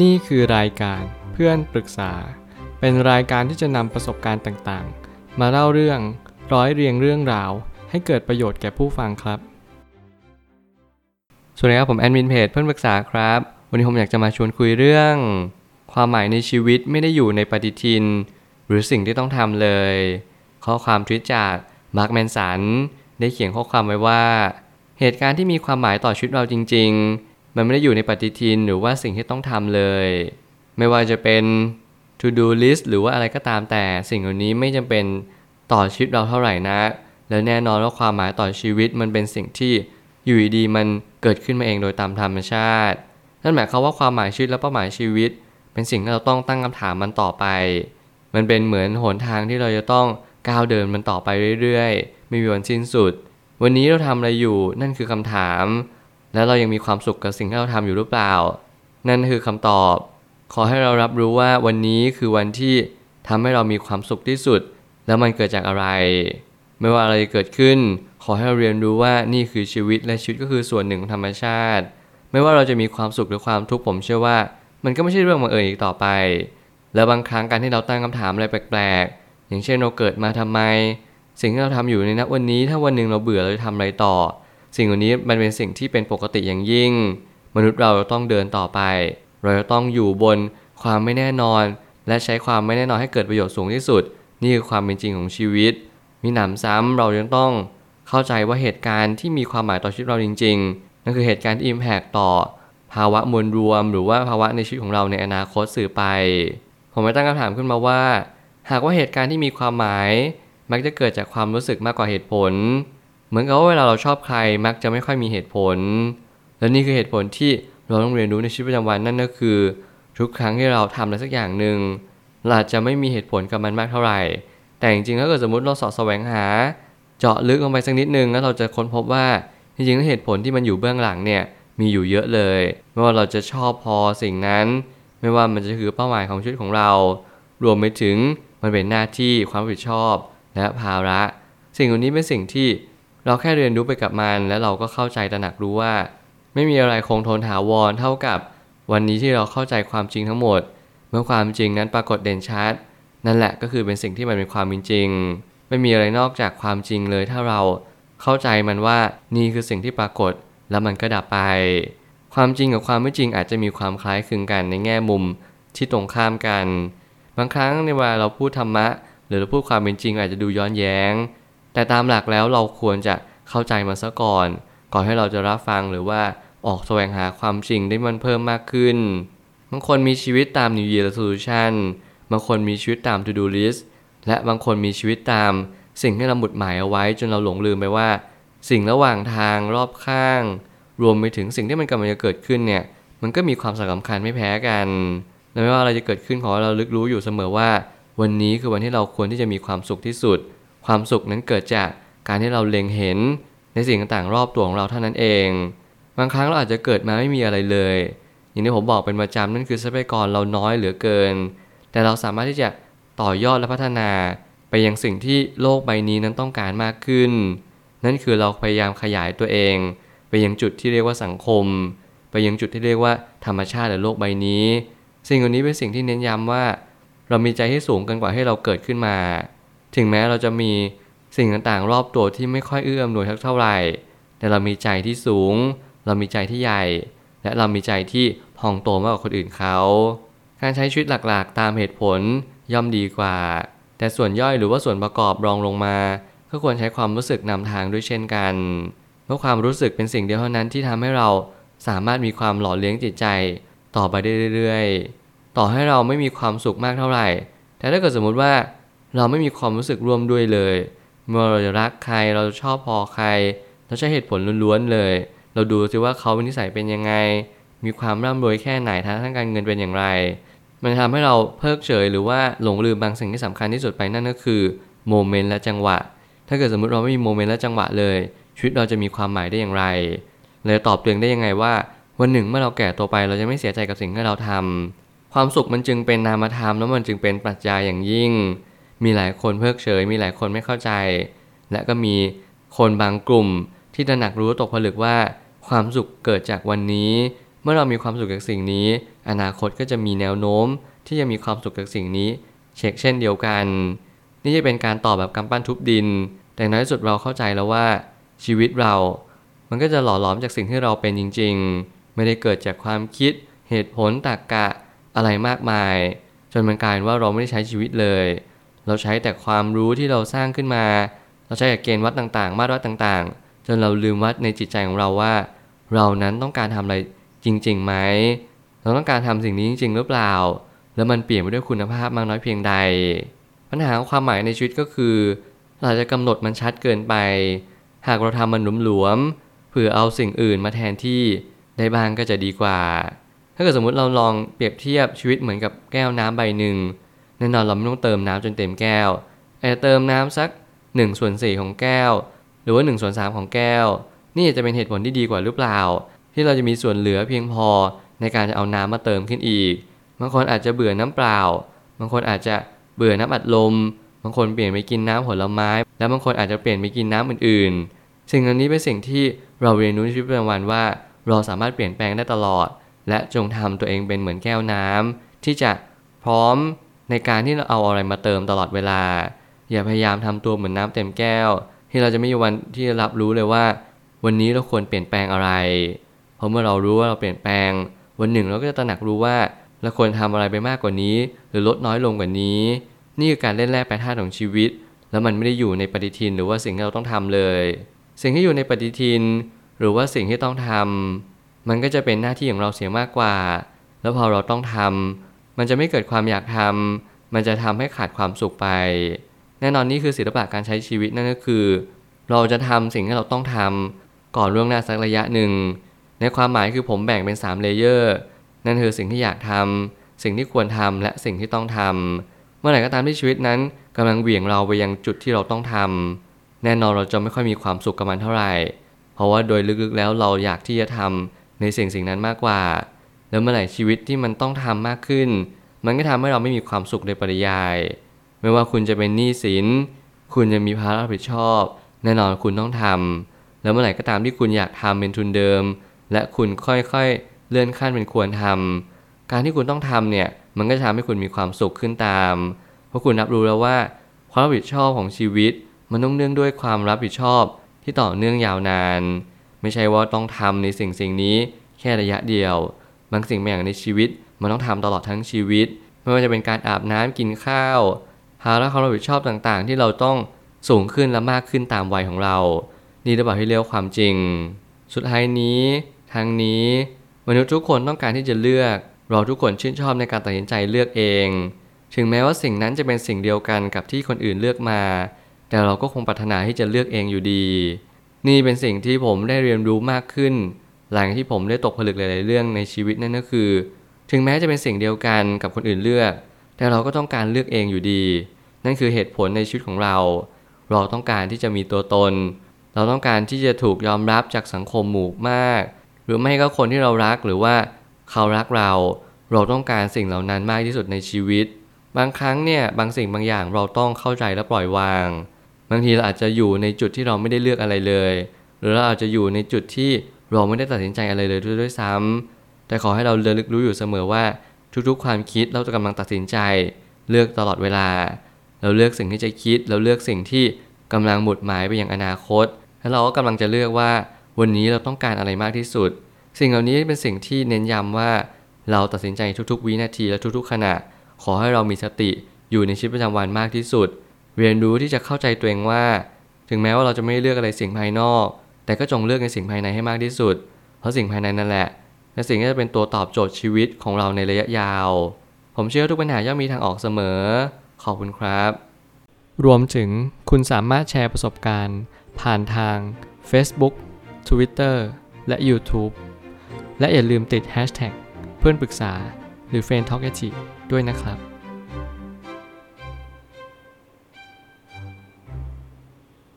นี่คือรายการเพื่อนปรึกษา เป็นรายการที่จะนำประสบการณ์ต่างๆ มาเล่าเรื่องร้อยเรียงเรื่องราว ให้เกิดประโยชน์แก่ผู้ฟังครับ สวัสดีครับผมแอดมินเพจเพื่อนปรึกษาครับ วันนี้ผมอยากจะมาชวนคุยเรื่อง ความหมายในชีวิตไม่ได้อยู่ในปฏิทิน หรือสิ่งที่ต้องทำเลย ข้อความทวิตจากมาร์คแมนสันได้เขียนข้อความไว้ว่า เหตุการณ์ที่มีความหมายต่อชีวิตเราจริง ๆ มันไม่ได้อยู่ในปฏิทินหรือว่าสิ่งที่ต้องทำเลย ไม่ว่าจะเป็น to do list หรือว่าอะไรก็ตามแต่สิ่งเหล่านี้ไม่จำเป็นต่อชีวิตเราเท่าไหร่นะ และแน่นอนว่าความหมายต่อชีวิตมันเป็นสิ่งที่อยู่ดีมันเกิดขึ้นมาเองโดยตามธรรมชาติ นั่นหมายความว่าความหมายชีวิตและเป้าหมายชีวิต เป็นสิ่งที่เราต้องตั้งคำถามมันต่อไป มันเป็นเหมือนหนทางที่เราจะต้องก้าวเดินมันต่อไปเรื่อยๆ ไม่มีวันสิ้นสุด วันนี้เราทำอะไรอยู่นั่นคือคำถาม แล้วเรายังมีความสุขกับสิ่งที่เราทำอยู่หรือเปล่า นั่นคือคำตอบ ขอให้เรารับรู้ว่าวันนี้คือวันที่ทำให้เรามีความสุขที่สุด แล้วมันเกิดจากอะไร ไม่ว่าอะไรจะเกิดขึ้น ขอให้เราเรียนรู้ว่านี่คือชีวิตและชีวิตก็คือส่วนหนึ่งของธรรมชาติ ไม่ว่าเราจะมีความสุขหรือความทุกข์ผมเชื่อว่า มันก็ไม่ใช่เรื่องบังเอิญอีกต่อไป แล้วบางครั้งการที่เราตั้งคำถามอะไรแปลกๆ อย่างเช่นเราเกิดมาทำไม สิ่งที่เราทำอยู่ในณวันนี้ ถ้าวันหนึ่งเราเบื่อเราจะทำอะไรต่อ สิ่งเหล่านี้มันเป็นสิ่งที่เป็นปกติอย่างยิ่ง มนุษย์เราต้องเดินต่อไป เราจะต้องอยู่บนความไม่แน่นอน และใช้ความไม่แน่นอนให้เกิดประโยชน์สูงที่สุด นี่คือความเป็นจริงของชีวิต มีหนำซ้ำเรายังต้องเข้าใจว่าเหตุการณ์ที่มีความหมายต่อชีวิตเราจริง ๆ นั่นคือเหตุการณ์ที่อิมแพกต่อ ภาวะมวลรวม หรือว่าภาวะในชีวิตของเราในอนาคตสื่อไป ผมไม่ตั้งคำถามขึ้นมาว่า หากว่าเหตุการณ์ที่มีความหมาย มักจะเกิดจากความรู้สึกมากกว่าเหตุผล เหมือนกับว่าเวลาเราชอบใครมักจะไม่ค่อยมีเหตุผล และนี่คือเหตุผลที่เราต้องเรียนรู้ในชีวิตประจำวันนั่นก็คือ ทุกครั้งที่เราทำอะไรสักอย่างหนึ่งเราจะไม่มีเหตุผลกับมันมากเท่าไหร่ แต่จริงๆถ้าเกิดสมมติเราสอดแสวงหา เจาะลึกลงไปสักนิดนึงแล้วเราจะค้นพบว่าจริงๆเหตุผลที่มันอยู่เบื้องหลังเนี่ยมีอยู่เยอะเลย ไม่ว่าเราจะชอบพอสิ่งนั้น ไม่ว่ามันจะคือเป้าหมายของชีวิตของเรา รวมไปถึงมันเป็นหน้าที่ความรับผิดชอบและภาระ สิ่งเหล่านี้เป็นสิ่งที่ เราแค่เรียนรู้ไปกับมัน แล้วเราก็เข้าใจตระหนักรู้ว่า ไม่มีอะไรคงทนถาวรเท่ากับ วันนี้ที่เราเข้าใจความจริงทั้งหมด เมื่อความจริงนั้นปรากฏเด่นชัด นั่นแหละก็คือเป็นสิ่งที่มันเป็นความจริง ไม่มีอะไรนอกจากความจริงเลยถ้าเราเข้าใจมันว่านี่คือสิ่งที่ปรากฏ แล้วมันก็ดับไป ความจริงกับความไม่จริงอาจจะมีความคล้ายคลึงกันในแง่มุมที่ตรงข้ามกัน บางครั้งในเวลาเราพูดธรรมะ หรือเราพูดความเป็นจริงอาจจะดูย้อนแย้ง แต่ตามหลักแล้วเราควรจะเข้าใจมันซะก่อน ก่อนให้เราจะรับฟังหรือว่าออกแสวงหาความจริงได้มันเพิ่มมากขึ้น บางคนมีชีวิตตาม New Year Resolution บางคนมีชีวิตตาม To Do List และบางคนมีชีวิตตาม สิ่งที่เราหมุดหมายเอาไว้จนเราหลงลืมไปว่า สิ่งระหว่างทางรอบข้าง รวมไปถึงสิ่งที่มันกำลังจะเกิดขึ้นเนี่ยมันก็มีความสำคัญไม่แพ้กันและไม่ว่าอะไรจะเกิดขึ้นขอเราลึกรู้อยู่เสมอว่า วันนี้คือวันที่เราควรที่จะมีความสุขที่สุด ความสุขนั้นเกิดจากการที่เราเล็งเห็นในสิ่งต่างๆ รอบตัวของเราเท่านั้นเอง บางครั้งเราอาจจะเกิดมาไม่มีอะไรเลย อย่างที่ผมบอกเป็นประจำนั่นคือทรัพยากรเราน้อยเหลือเกิน แต่เราสามารถที่จะต่อยอดและพัฒนาไปยังสิ่งที่โลกใบนี้นั้นต้องการมากขึ้น นั่นคือเราพยายามขยายตัวเอง ไปยังจุดที่เรียกว่าสังคม ไปยังจุดที่เรียกว่าธรรมชาติหรือโลกใบนี้ สิ่งเหล่านี้เป็นสิ่งที่เน้นย้ำว่า เรามีใจที่สูงกันกว่าให้เราเกิดขึ้นมา ถึงแม้เราจะมีสิ่งต่างๆ รอบตัวที่ไม่ค่อยเอื้ออำนวยเท่าไหร่ แต่เรามีใจที่สูง เรามีใจที่ใหญ่ และเรามีใจที่พองโตมากกว่าคนอื่นเขา การใช้ชีวิตหลักๆ ตามเหตุผลย่อมดีกว่า แต่ส่วนย่อยหรือว่าส่วนประกอบรองลงมา ก็ควรใช้ความรู้สึกนำทางด้วยเช่นกัน เพราะความรู้สึกเป็นสิ่งเดียวเท่านั้นที่ทำให้เราสามารถมีความหล่อเลี้ยงจิตใจ ต่อไปได้เรื่อยๆ ต่อให้เราไม่มีความสุขมากเท่าไหร่ แต่ถ้าเกิดสมมุติว่า เราไม่มีความรู้สึกร่วมด้วยเลย เมื่อเราจะรักใครเราชอบพอใคร เราใช้เหตุผลล้วนๆเลย เราดูซิว่าเขาเป็นนิสัยเป็นยังไง มีความร่ำรวยแค่ไหนทางด้านการเงินเป็นอย่างไร มันทำให้เราเพิกเฉยหรือว่าหลงลืมบางสิ่งที่สำคัญที่สุดไปนั่นก็คือโมเมนต์และจังหวะ ถ้าเกิดสมมติเราไม่มีโมเมนต์และจังหวะเลย ชีวิตเราจะมีความหมายได้อย่างไรเลยตอบตัวเองได้ยังไงว่า วันหนึ่งเมื่อเราแก่ตัวไปเราจะไม่เสียใจกับสิ่งที่เราทำความสุขมันจึงเป็นนามธรรมแล้วมันจึงเป็นปรัชญาอย่างยิ่ง มีหลายคนเพิกเฉย มีหลายคนไม่เข้าใจ และก็มีคนบางกลุ่มที่ตระหนักรู้ตกผลึกว่า ความสุขเกิดจากวันนี้ เมื่อเรามีความสุขกับสิ่งนี้ อนาคตก็จะมีแนวโน้ม ที่จะมีความสุขกับสิ่งนี้ เช็คเช่นเดียวกัน นี่จะเป็นการตอบแบบกำปั้นทุบดิน แต่น้อยสุดเราเข้าใจแล้วว่า ชีวิตเรา มันก็จะหล่อหลอมจากสิ่งที่เราเป็นจริง ๆ ไม่ได้เกิดจากความคิด เหตุผลตรรกกะอะไรมากมาย จนมันกลายว่าเราไม่ได้ใช้ชีวิตเลย เราใช้แต่ความรู้ที่เราสร้างขึ้นมา เราใช้เกณฑ์วัดต่างๆ มาตรวัดต่างๆ จนเราลืมวัดในจิตใจของเราว่า เรานั้นต้องการทำอะไรจริงๆไหมเราต้องการทำสิ่งนี้จริง ๆ หรือเปล่า แล้วมันเปลี่ยนไปด้วยคุณภาพมากน้อยเพียงใด ปัญหาของความหมายในชีวิตก็คือ เราจะกำหนดมันชัดเกินไป หากเราทำมันหลวมๆเผื่อเอาสิ่งอื่นมาแทนที่ได้บ้างก็จะดีกว่า ถ้าเกิดสมมติเราลองเปรียบเทียบชีวิตเหมือนกับแก้วน้ำใบหนึ่ง แน่นอนเราไม่ต้องเติมน้ำจนเต็มแก้วอาจจะเติมน้ำสัก1ส่วน4ของแก้ว หรือว่า1ส่วน3ของแก้ว นี่จะเป็นเหตุผลที่ดีกว่าหรือเปล่า ที่เราจะมีส่วนเหลือเพียงพอในการจะเอาน้ำมาเติมขึ้นอีก บางคนอาจจะเบื่อน้ำเปล่า บางคนอาจจะเบื่อน้ำอัดลม บางคนเปลี่ยนไปกินน้ำผลไม้ แล้วบางคนอาจจะเปลี่ยนไปกินน้ำอื่นๆ สิ่งเหล่านี้เป็นสิ่งที่เราเรียนรู้ในชีวิตประจำวันว่า เราสามารถเปลี่ยนแปลงได้ตลอด และจงทำตัวเองเป็นเหมือนแก้วน้ำที่จะพร้อม ในการที่เราเอาอะไรมาเติมตลอดเวลา อย่าพยายามทำตัวเหมือนน้ำเต็มแก้ว ที่เราจะไม่มีวันที่จะรับรู้เลยว่า วันนี้เราควรเปลี่ยนแปลงอะไร เพราะเมื่อเรารู้ว่าเราเปลี่ยนแปลง วันหนึ่งเราก็จะตระหนักรู้ว่าเราควรทำอะไรไปมากกว่านี้ หรือลดน้อยลงกว่านี้ นี่คือการเล่นแร่แปรธาตุของชีวิต แล้วมันไม่ได้อยู่ในปฏิทินหรือว่าสิ่งที่เราต้องทำเลย สิ่งที่อยู่ในปฏิทิน หรือว่าสิ่งที่ต้องทำมันก็จะเป็นหน้าที่ของเราเสียมากกว่า แล้วพอเราต้องทำ มันจะไม่เกิดความอยากทำมันจะทำให้ขาดความสุขไป แน่นอนนี่คือศิลปะการใช้ชีวิตนั่นก็คือ เราจะทำสิ่งที่เราต้องทำก่อนล่วงหน้าสักระยะหนึ่ง ในความหมายคือผมแบ่งเป็น3 layerนั่นคือสิ่งที่อยากทำสิ่งที่ควรทำและสิ่งที่ต้องทำเมื่อไหร่ก็ตามที่ชีวิตนั้นกำลังเหวี่ยงเราไปยังจุดที่เราต้องทำแน่นอนเราจะไม่ค่อยมีความสุขกับมันเท่าไหร่ เพราะว่าโดยลึกๆแล้วเราอยากที่จะทำในสิ่งสิ่งนั้นมากกว่า แล้วเมื่อไหร่ชีวิตที่มันต้องทำมากขึ้น มันก็ทำให้เราไม่มีความสุขในปริยาย ไม่ว่าคุณจะเป็นหนี้สิน คุณจะมีภาระรับผิดชอบ แน่นอนคุณต้องทำแล้วเมื่อไหร่ก็ตามที่คุณอยากทำเป็นทุนเดิม และคุณค่อยๆเลื่อนขั้นเป็นควรทำการที่คุณต้องทำเนี่ย มันก็จะทำให้คุณมีความสุขขึ้นตาม เพราะคุณรับรู้แล้วว่า ความรับผิดชอบของชีวิต มันต้องเนื่องด้วยความรับผิดชอบที่ต่อเนื่องยาวนาน ไม่ใช่ว่าต้องทำในสิ่งสิ่งนี้ แค่ระยะเดียว บางสิ่งบางอย่างในชีวิต มันต้องทำตลอดทั้งชีวิต ไม่ว่าจะเป็นการอาบน้ำกินข้าวภาระความรับผิดชอบต่างๆ ที่เราต้องสูงขึ้นและมากขึ้นตามวัยของเรา นี่ระบาที่เรียกความจริง สุดท้ายนี้ทางนี้มนุษย์ทุกคนต้องการที่จะเลือก เราทุกคนชื่นชอบในการตัดสินใจเลือกเอง ถึงแม้ว่าสิ่งนั้นจะเป็นสิ่งเดียวกันกับที่คนอื่นเลือกมา แต่เราก็คงปรารถนาที่จะเลือกเองอยู่ดี นี่เป็นสิ่งที่ผมได้เรียนรู้มากขึ้น หลังที่ผมได้ตกผลึกหลายๆเรื่องในชีวิตนั่นก็คือ ถึงแม้จะเป็นสิ่งเดียวกันกับคนอื่นเลือก แต่เราก็ต้องการเลือกเองอยู่ดี นั่นคือเหตุผลในชีวิตของเรา เราต้องการที่จะมีตัวตน เราต้องการที่จะถูกยอมรับจากสังคมหมู่มาก หรือไม่ก็คนที่เรารักหรือว่าเขารักเรา เราต้องการสิ่งเหล่านั้นมากที่สุดในชีวิต บางครั้งเนี่ยบางสิ่งบางอย่างเราต้องเข้าใจและปล่อยวาง บางทีเราอาจจะอยู่ในจุดที่เราไม่ได้เลือกอะไรเลย หรือเราอาจจะอยู่ในจุดที่ เราไม่ได้ตัดสินใจอะไรเลยด้วยซ้ำแต่ขอให้เราเระลึกรู้อยู่เสมอว่าทุกๆ ความคิดเราจะกำลังตัดสินใจ เลือกตลอดเวลา เราเลือกสิ่งที่จะคิด เราเลือกสิ่งที่กำลังหมุดหมายไปอยังอนาคต แล้วเราก็กำลังจะเลือกว่าวันนี้เราต้องการอะไรมากที่สุด สิ่งเหล่านี้เป็นสิ่งที่เน้นย้ำว่าเราตัดสินใจทุกๆ วินาทีและทุกๆ ขณะ ขอให้เรามีสติอยู่ในชีวิตประจำวันมากที่สุด เรียนรู้ที่จะเข้าใจตัวเองว่า ถึงแม้ว่าเราจะไม่เลือกอะไรสิ่งภายนอก แต่ก็จงเลือกในสิ่งภายในให้มากที่สุด เพราะสิ่งภายในนั่นแหละและสิ่งที่จะเป็นตัวตอบโจทย์ชีวิตของเราในระยะยาว ผมเชื่อทุกปัญหาย่อมมีทางออกเสมอ ขอบคุณครับ รวมถึงคุณสามารถแชร์ประสบการณ์ ผ่านทาง Facebook Twitter และ YouTube และอย่าลืมติด Hashtag เพื่อนปรึกษาหรือ f r ร e n d t a l k ด้วยนะครับ